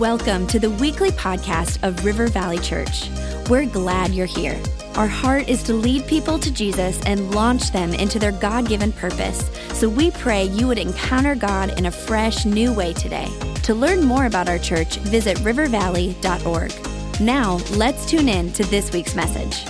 Welcome to the weekly podcast of River Valley Church. We're glad you're here. Our heart is to lead people to Jesus and launch them into their God given purpose. So we pray you would encounter God in a fresh, new way today. To learn more about our church, visit rivervalley.org. Now, let's tune in to this week's message.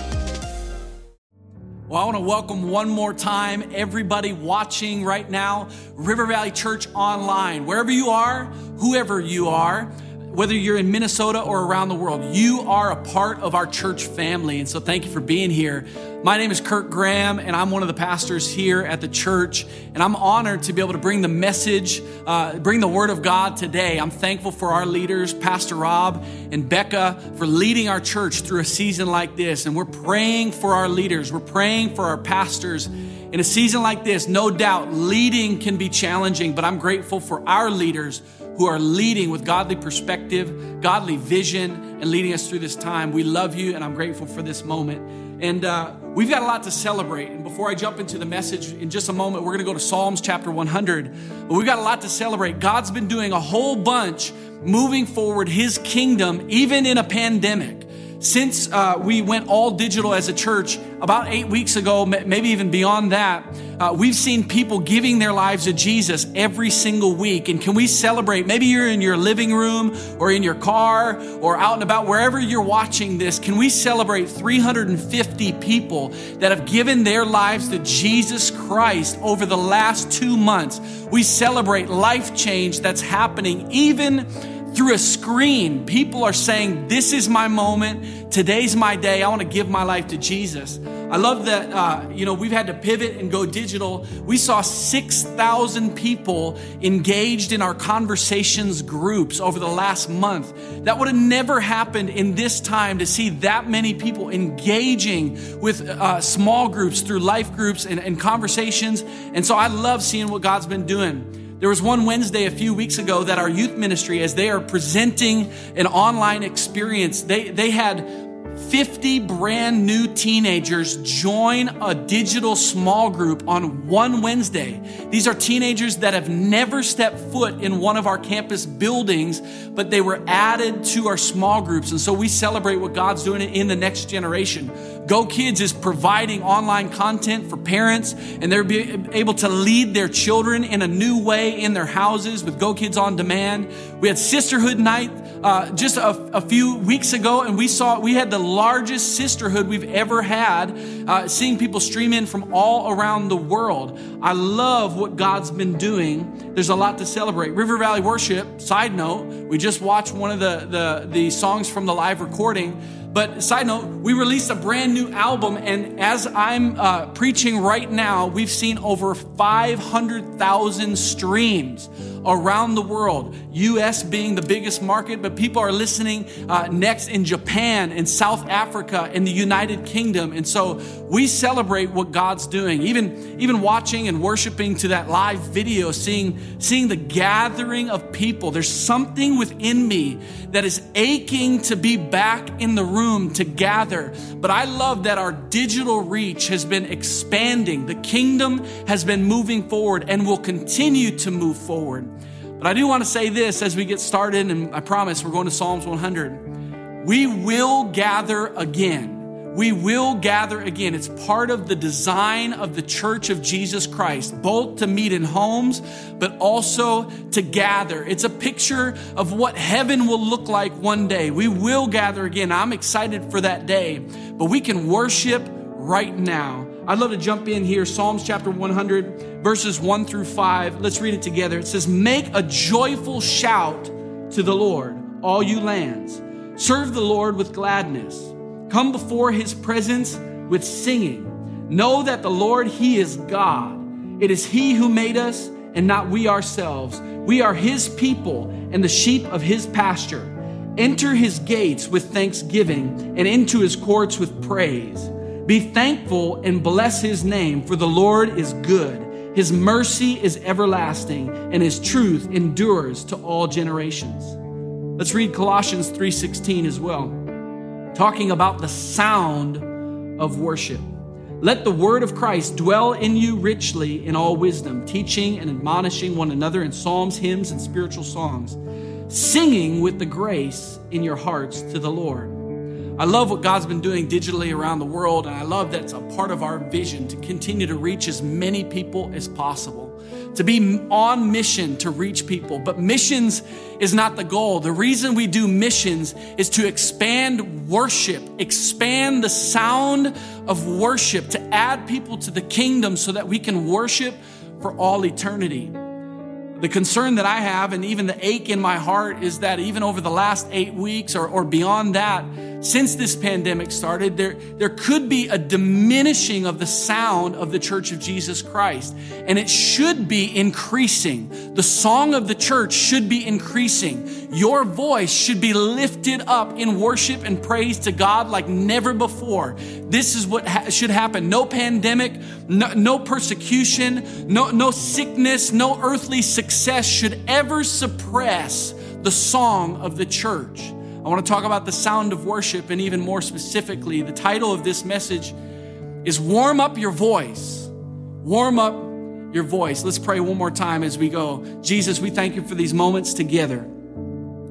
Well, I want to welcome one more time everybody watching right now, River Valley Church Online. Wherever you are, whoever you are, whether you're in Minnesota or around the world, you are a part of our church family. And so thank you for being here. My name is Kirk Graham, and I'm one of the pastors here at the church. And I'm honored to be able to bring the message, uh, bring the word of God today. I'm thankful for our leaders, Pastor Rob and Becca, for leading our church through a season like this. And we're praying for our leaders, we're praying for our pastors. In a season like this, no doubt leading can be challenging, but I'm grateful for our leaders who are leading with godly perspective, godly vision, and leading us through this time. We love you, and I'm grateful for this moment. And uh, we've got a lot to celebrate. And before I jump into the message in just a moment, we're going to go to Psalms chapter 100. But we've got a lot to celebrate. God's been doing a whole bunch moving forward his kingdom, even in a pandemic. Since uh, we went all digital as a church about eight weeks ago, maybe even beyond that, uh, we've seen people giving their lives to Jesus every single week. And can we celebrate? Maybe you're in your living room or in your car or out and about, wherever you're watching this. Can we celebrate 350 people that have given their lives to Jesus Christ over the last two months? We celebrate life change that's happening even through a screen, people are saying, This is my moment. Today's my day. I want to give my life to Jesus. I love that, uh, you know, we've had to pivot and go digital. We saw 6,000 people engaged in our conversations groups over the last month. That would have never happened in this time to see that many people engaging with uh, small groups through life groups and, and conversations. And so I love seeing what God's been doing. There was one Wednesday a few weeks ago that our youth ministry, as they are presenting an online experience, they, they had 50 brand new teenagers join a digital small group on one Wednesday. These are teenagers that have never stepped foot in one of our campus buildings, but they were added to our small groups. And so we celebrate what God's doing in the next generation. Go Kids is providing online content for parents, and they're able to lead their children in a new way in their houses with Go Kids on Demand. We had Sisterhood Night uh, just a, a, few weeks ago, and we saw we had the largest sisterhood we've ever had, uh, seeing people stream in from all around the world. I love what God's been doing. There's a lot to celebrate. River Valley Worship. Side note: We just watched one of the the, the songs from the live recording but side note, we released a brand new album, and as I'm uh, preaching right now, we've seen over 500,000 streams around the world. US being the biggest market, but people are listening uh, next in Japan in South Africa in the United Kingdom. And so we celebrate what God's doing. Even, even watching and worshiping to that live video, seeing, seeing the gathering of people. There's something within me that is aching to be back in the room to gather. But I love that our digital reach has been expanding. The kingdom has been moving forward and will continue to move forward. But I do want to say this as we get started, and I promise we're going to Psalms 100. We will gather again. We will gather again. It's part of the design of the church of Jesus Christ, both to meet in homes, but also to gather. It's a picture of what heaven will look like one day. We will gather again. I'm excited for that day, but we can worship right now. I'd love to jump in here, Psalms chapter 100, verses 1 through 5. Let's read it together. It says, Make a joyful shout to the Lord, all you lands. Serve the Lord with gladness. Come before his presence with singing. Know that the Lord, he is God. It is he who made us and not we ourselves. We are his people and the sheep of his pasture. Enter his gates with thanksgiving and into his courts with praise. Be thankful and bless his name, for the Lord is good. His mercy is everlasting, and his truth endures to all generations. Let's read Colossians 3:16 as well. Talking about the sound of worship. Let the word of Christ dwell in you richly in all wisdom, teaching and admonishing one another in psalms, hymns, and spiritual songs, singing with the grace in your hearts to the Lord. I love what God's been doing digitally around the world, and I love that it's a part of our vision to continue to reach as many people as possible to be on mission to reach people. But missions is not the goal. The reason we do missions is to expand worship, expand the sound of worship, to add people to the kingdom so that we can worship for all eternity. The concern that I have and even the ache in my heart is that even over the last eight weeks or, or beyond that, since this pandemic started, there, there could be a diminishing of the sound of the Church of Jesus Christ. And it should be increasing. The song of the church should be increasing. Your voice should be lifted up in worship and praise to God like never before. This is what ha- should happen. No pandemic, no, no persecution, no, no sickness, no earthly success should ever suppress the song of the church. I want to talk about the sound of worship, and even more specifically, the title of this message is Warm Up Your Voice. Warm up your voice. Let's pray one more time as we go. Jesus, we thank you for these moments together.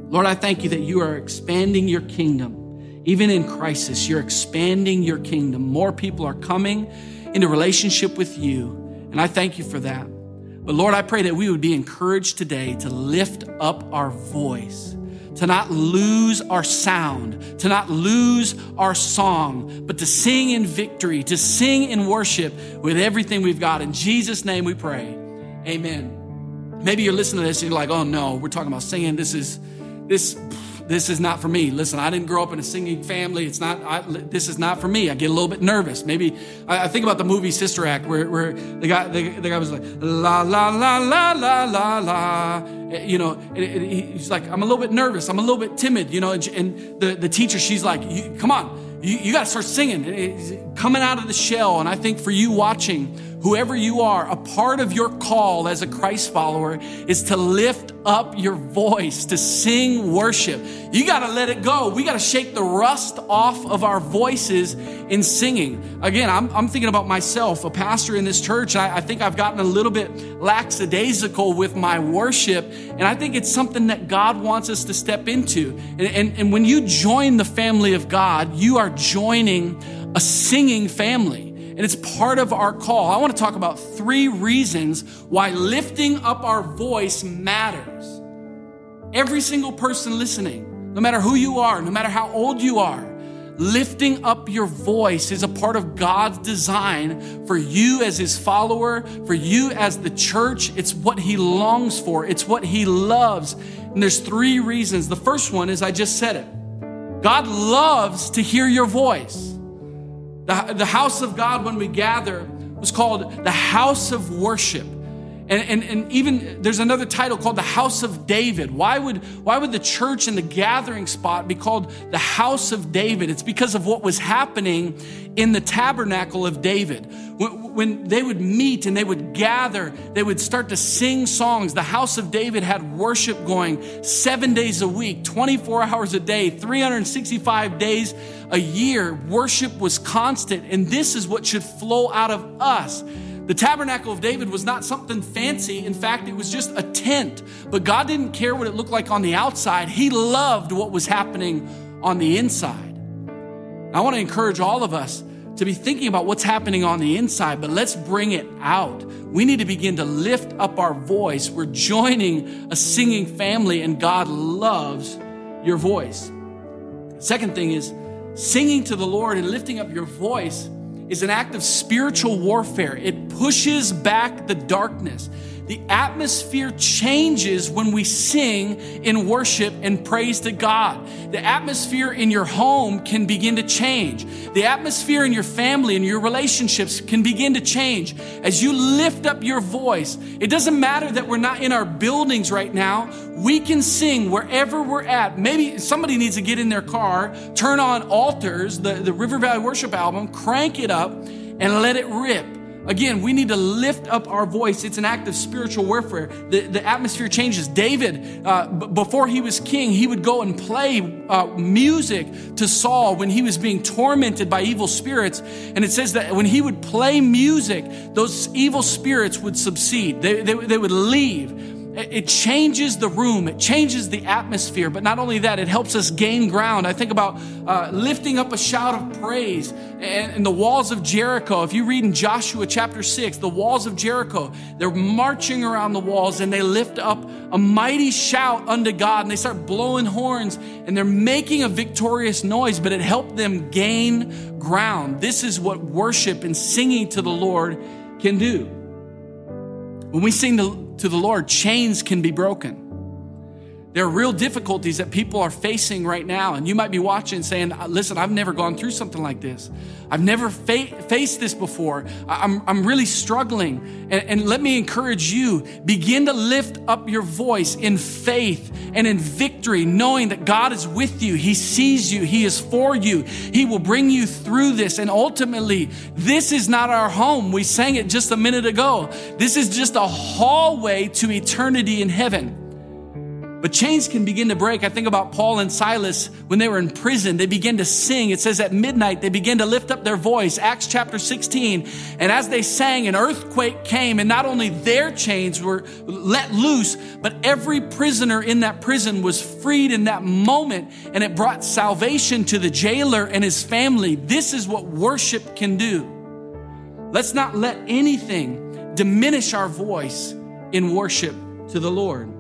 Lord, I thank you that you are expanding your kingdom. Even in crisis, you're expanding your kingdom. More people are coming into relationship with you, and I thank you for that. But Lord, I pray that we would be encouraged today to lift up our voice to not lose our sound, to not lose our song, but to sing in victory, to sing in worship with everything we've got. In Jesus' name we pray. Amen. Maybe you're listening to this and you're like, oh no, we're talking about singing. This is, this, this is not for me. Listen, I didn't grow up in a singing family. It's not, I, this is not for me. I get a little bit nervous. Maybe I, I think about the movie Sister Act where, where the guy, the, the, guy was like, la, la, la, la, la, la, la. Eh, you know, and, and he's like, I'm a little bit nervous. I'm a little bit timid, you know, and, and the, the teacher, she's like, come on, you, you got to start singing. It's coming out of the shell. And I think for you watching, whoever you are, a part of your call as a Christ follower is to lift up your voice, to sing worship. You got to let it go. We got to shake the rust off of our voices in singing. Again, I'm, I'm thinking about myself, a pastor in this church. I, I think I've gotten a little bit lackadaisical with my worship. And I think it's something that God wants us to step into. And, and, and when you join the family of God, you are joining a singing family and it's part of our call. I want to talk about three reasons why lifting up our voice matters. Every single person listening, no matter who you are, no matter how old you are, lifting up your voice is a part of God's design for you as his follower, for you as the church. It's what he longs for, it's what he loves. And there's three reasons. The first one is I just said it God loves to hear your voice. The, the house of God, when we gather, was called the house of worship. And, and, and even there's another title called the House of David. Why would, why would the church and the gathering spot be called the House of David? It's because of what was happening in the tabernacle of David. When, when they would meet and they would gather, they would start to sing songs. The House of David had worship going seven days a week, 24 hours a day, 365 days a year. Worship was constant. And this is what should flow out of us the tabernacle of David was not something fancy. In fact, it was just a tent. But God didn't care what it looked like on the outside, He loved what was happening on the inside. I want to encourage all of us to be thinking about what's happening on the inside, but let's bring it out. We need to begin to lift up our voice. We're joining a singing family, and God loves your voice. Second thing is singing to the Lord and lifting up your voice is an act of spiritual warfare. It pushes back the darkness. The atmosphere changes when we sing in worship and praise to God. The atmosphere in your home can begin to change. The atmosphere in your family and your relationships can begin to change as you lift up your voice. It doesn't matter that we're not in our buildings right now. We can sing wherever we're at. Maybe somebody needs to get in their car, turn on Altars, the, the River Valley Worship album, crank it up, and let it rip Again, we need to lift up our voice. It's an act of spiritual warfare. The, the atmosphere changes. David, uh, b- before he was king, he would go and play uh, music to Saul when he was being tormented by evil spirits. And it says that when he would play music, those evil spirits would subside, they, they, they would leave. It changes the room, it changes the atmosphere, but not only that, it helps us gain ground. I think about uh, lifting up a shout of praise and, and, the walls of Jericho. If you read in Joshua chapter 6, the walls of Jericho, they're marching around the walls and they lift up a mighty shout unto God and they start blowing horns and they're making a victorious noise, but it helped them gain ground. This is what worship and singing to the Lord can do. When we sing to the Lord, chains can be broken. There are real difficulties that people are facing right now. And you might be watching saying, listen, I've never gone through something like this. I've never fa- faced this before. I'm, I'm really struggling. And, and let me encourage you begin to lift up your voice in faith and in victory, knowing that God is with you. He sees you. He is for you. He will bring you through this. And ultimately, this is not our home. We sang it just a minute ago. This is just a hallway to eternity in heaven. But chains can begin to break. I think about Paul and Silas when they were in prison. They began to sing. It says at midnight, they began to lift up their voice. Acts chapter 16. And as they sang, an earthquake came, and not only their chains were let loose, but every prisoner in that prison was freed in that moment. And it brought salvation to the jailer and his family. This is what worship can do. Let's not let anything diminish our voice in worship to the Lord.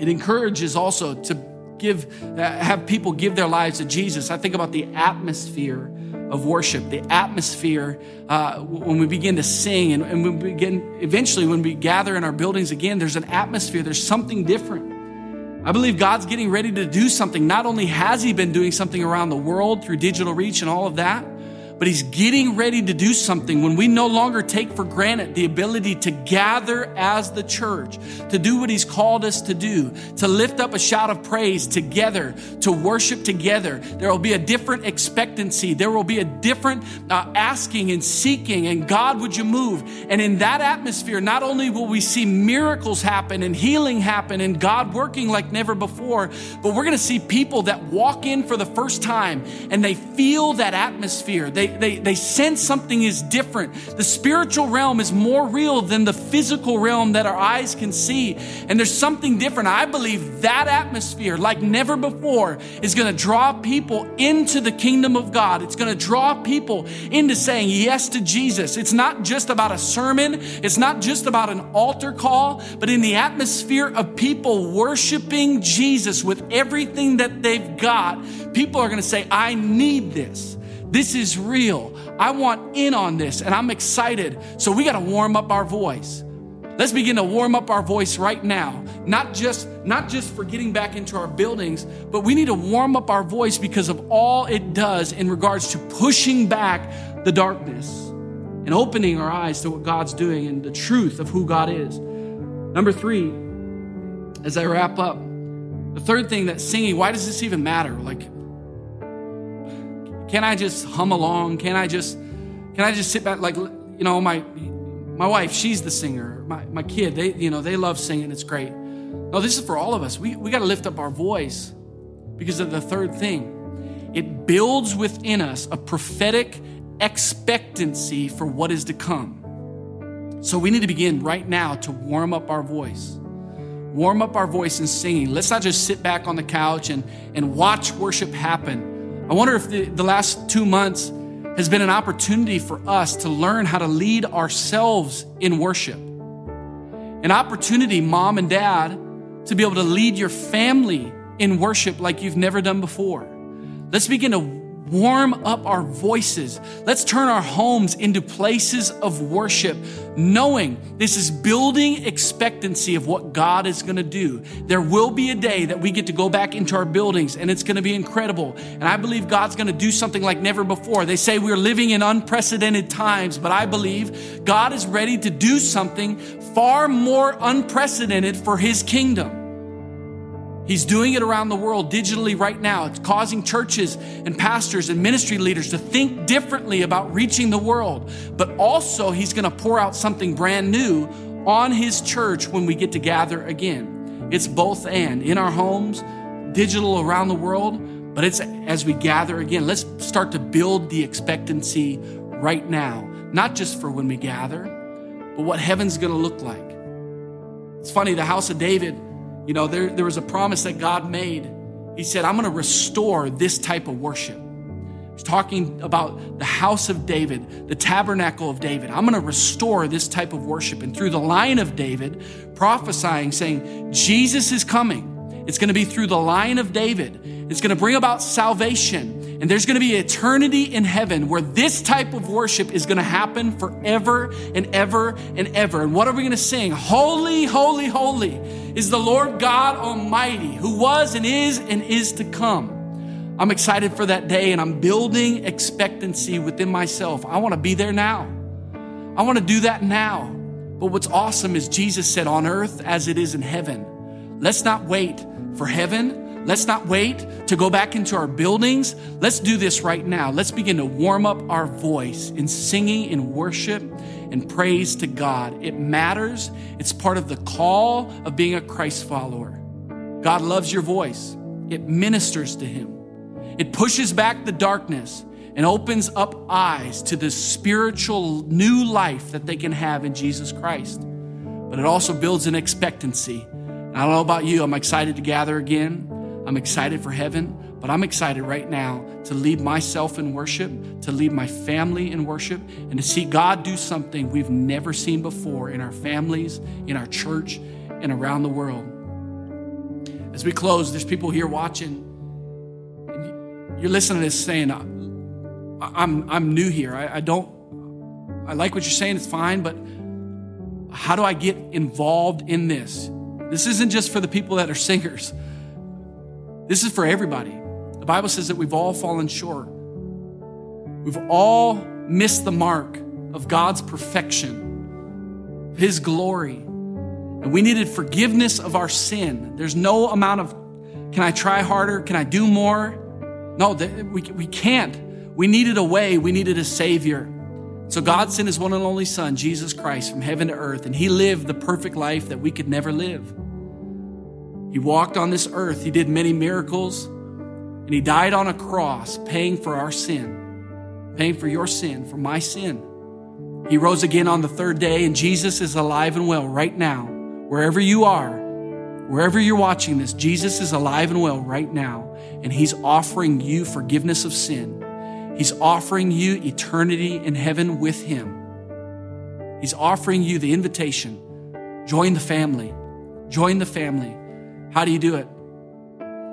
It encourages also to give, uh, have people give their lives to Jesus. I think about the atmosphere of worship, the atmosphere uh, when we begin to sing and, and we begin, eventually, when we gather in our buildings again, there's an atmosphere, there's something different. I believe God's getting ready to do something. Not only has He been doing something around the world through digital reach and all of that, but he's getting ready to do something when we no longer take for granted the ability to gather as the church, to do what he's called us to do, to lift up a shout of praise together, to worship together. There will be a different expectancy. There will be a different uh, asking and seeking, and God, would you move? And in that atmosphere, not only will we see miracles happen and healing happen and God working like never before, but we're going to see people that walk in for the first time and they feel that atmosphere. They they, they, they sense something is different. The spiritual realm is more real than the physical realm that our eyes can see. And there's something different. I believe that atmosphere, like never before, is going to draw people into the kingdom of God. It's going to draw people into saying yes to Jesus. It's not just about a sermon, it's not just about an altar call, but in the atmosphere of people worshiping Jesus with everything that they've got, people are going to say, I need this. This is real. I want in on this and I'm excited. So we got to warm up our voice. Let's begin to warm up our voice right now. Not just not just for getting back into our buildings, but we need to warm up our voice because of all it does in regards to pushing back the darkness and opening our eyes to what God's doing and the truth of who God is. Number 3, as I wrap up, the third thing that singing, why does this even matter? Like can I just hum along? Can I just can I just sit back like you know my my wife, she's the singer. My my kid, they you know, they love singing. It's great. No, this is for all of us. We we got to lift up our voice because of the third thing. It builds within us a prophetic expectancy for what is to come. So we need to begin right now to warm up our voice. Warm up our voice in singing. Let's not just sit back on the couch and, and watch worship happen I wonder if the, the last two months has been an opportunity for us to learn how to lead ourselves in worship. An opportunity, mom and dad, to be able to lead your family in worship like you've never done before. Let's begin to warm up our voices. Let's turn our homes into places of worship, knowing this is building expectancy of what God is going to do. There will be a day that we get to go back into our buildings and it's going to be incredible. And I believe God's going to do something like never before. They say we're living in unprecedented times, but I believe God is ready to do something far more unprecedented for his kingdom. He's doing it around the world digitally right now. It's causing churches and pastors and ministry leaders to think differently about reaching the world. But also, He's going to pour out something brand new on His church when we get to gather again. It's both and in our homes, digital around the world, but it's as we gather again. Let's start to build the expectancy right now, not just for when we gather, but what heaven's going to look like. It's funny, the house of David you know, there, there was a promise that God made. He said, I'm going to restore this type of worship. He's talking about the house of David, the tabernacle of David. I'm going to restore this type of worship. And through the line of David, prophesying, saying, Jesus is coming. It's going to be through the line of David. It's going to bring about salvation. And there's going to be eternity in heaven where this type of worship is going to happen forever and ever and ever. And what are we going to sing? Holy, holy, holy is the Lord God Almighty who was and is and is to come. I'm excited for that day and I'm building expectancy within myself. I want to be there now. I want to do that now. But what's awesome is Jesus said, on earth as it is in heaven. Let's not wait for heaven. Let's not wait to go back into our buildings. Let's do this right now. Let's begin to warm up our voice in singing, in worship, and praise to God. It matters. It's part of the call of being a Christ follower. God loves your voice, it ministers to Him, it pushes back the darkness and opens up eyes to the spiritual new life that they can have in Jesus Christ. But it also builds an expectancy. I don't know about you, I'm excited to gather again. I'm excited for heaven, but I'm excited right now to lead myself in worship, to lead my family in worship, and to see God do something we've never seen before in our families, in our church, and around the world. As we close, there's people here watching. You're listening to this saying, I'm, I'm new here. I, I don't, I like what you're saying, it's fine, but how do I get involved in this? This isn't just for the people that are singers. This is for everybody. The Bible says that we've all fallen short. We've all missed the mark of God's perfection, His glory. And we needed forgiveness of our sin. There's no amount of, can I try harder? Can I do more? No, we, we can't. We needed a way, we needed a Savior. So God sent His one and only Son, Jesus Christ, from heaven to earth, and He lived the perfect life that we could never live. He walked on this earth, he did many miracles, and he died on a cross, paying for our sin, paying for your sin, for my sin. He rose again on the third day, and Jesus is alive and well right now, wherever you are, wherever you're watching this. Jesus is alive and well right now, and he's offering you forgiveness of sin. He's offering you eternity in heaven with him. He's offering you the invitation join the family, join the family. How do you do it?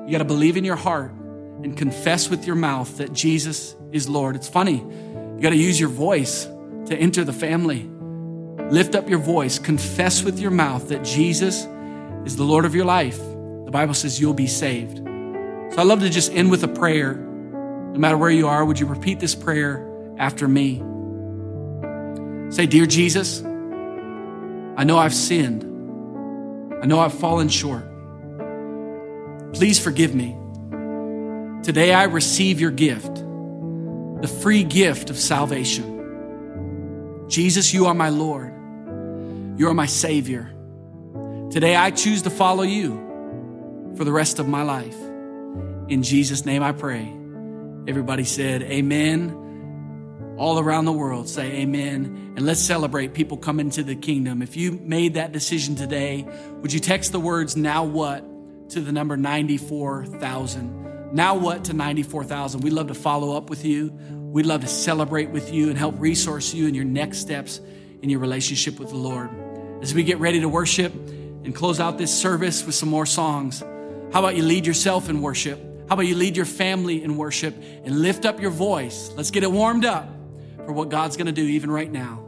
You got to believe in your heart and confess with your mouth that Jesus is Lord. It's funny. You got to use your voice to enter the family. Lift up your voice, confess with your mouth that Jesus is the Lord of your life. The Bible says you'll be saved. So I love to just end with a prayer. No matter where you are, would you repeat this prayer after me? Say, Dear Jesus, I know I've sinned. I know I've fallen short. Please forgive me. Today I receive your gift, the free gift of salvation. Jesus, you are my Lord. You are my Savior. Today I choose to follow you for the rest of my life. In Jesus' name I pray. Everybody said, Amen. All around the world say amen. And let's celebrate people coming to the kingdom. If you made that decision today, would you text the words, now what? to the number 94,000. Now what to 94,000? We'd love to follow up with you. We'd love to celebrate with you and help resource you in your next steps in your relationship with the Lord. As we get ready to worship and close out this service with some more songs, how about you lead yourself in worship? How about you lead your family in worship and lift up your voice? Let's get it warmed up for what God's going to do even right now.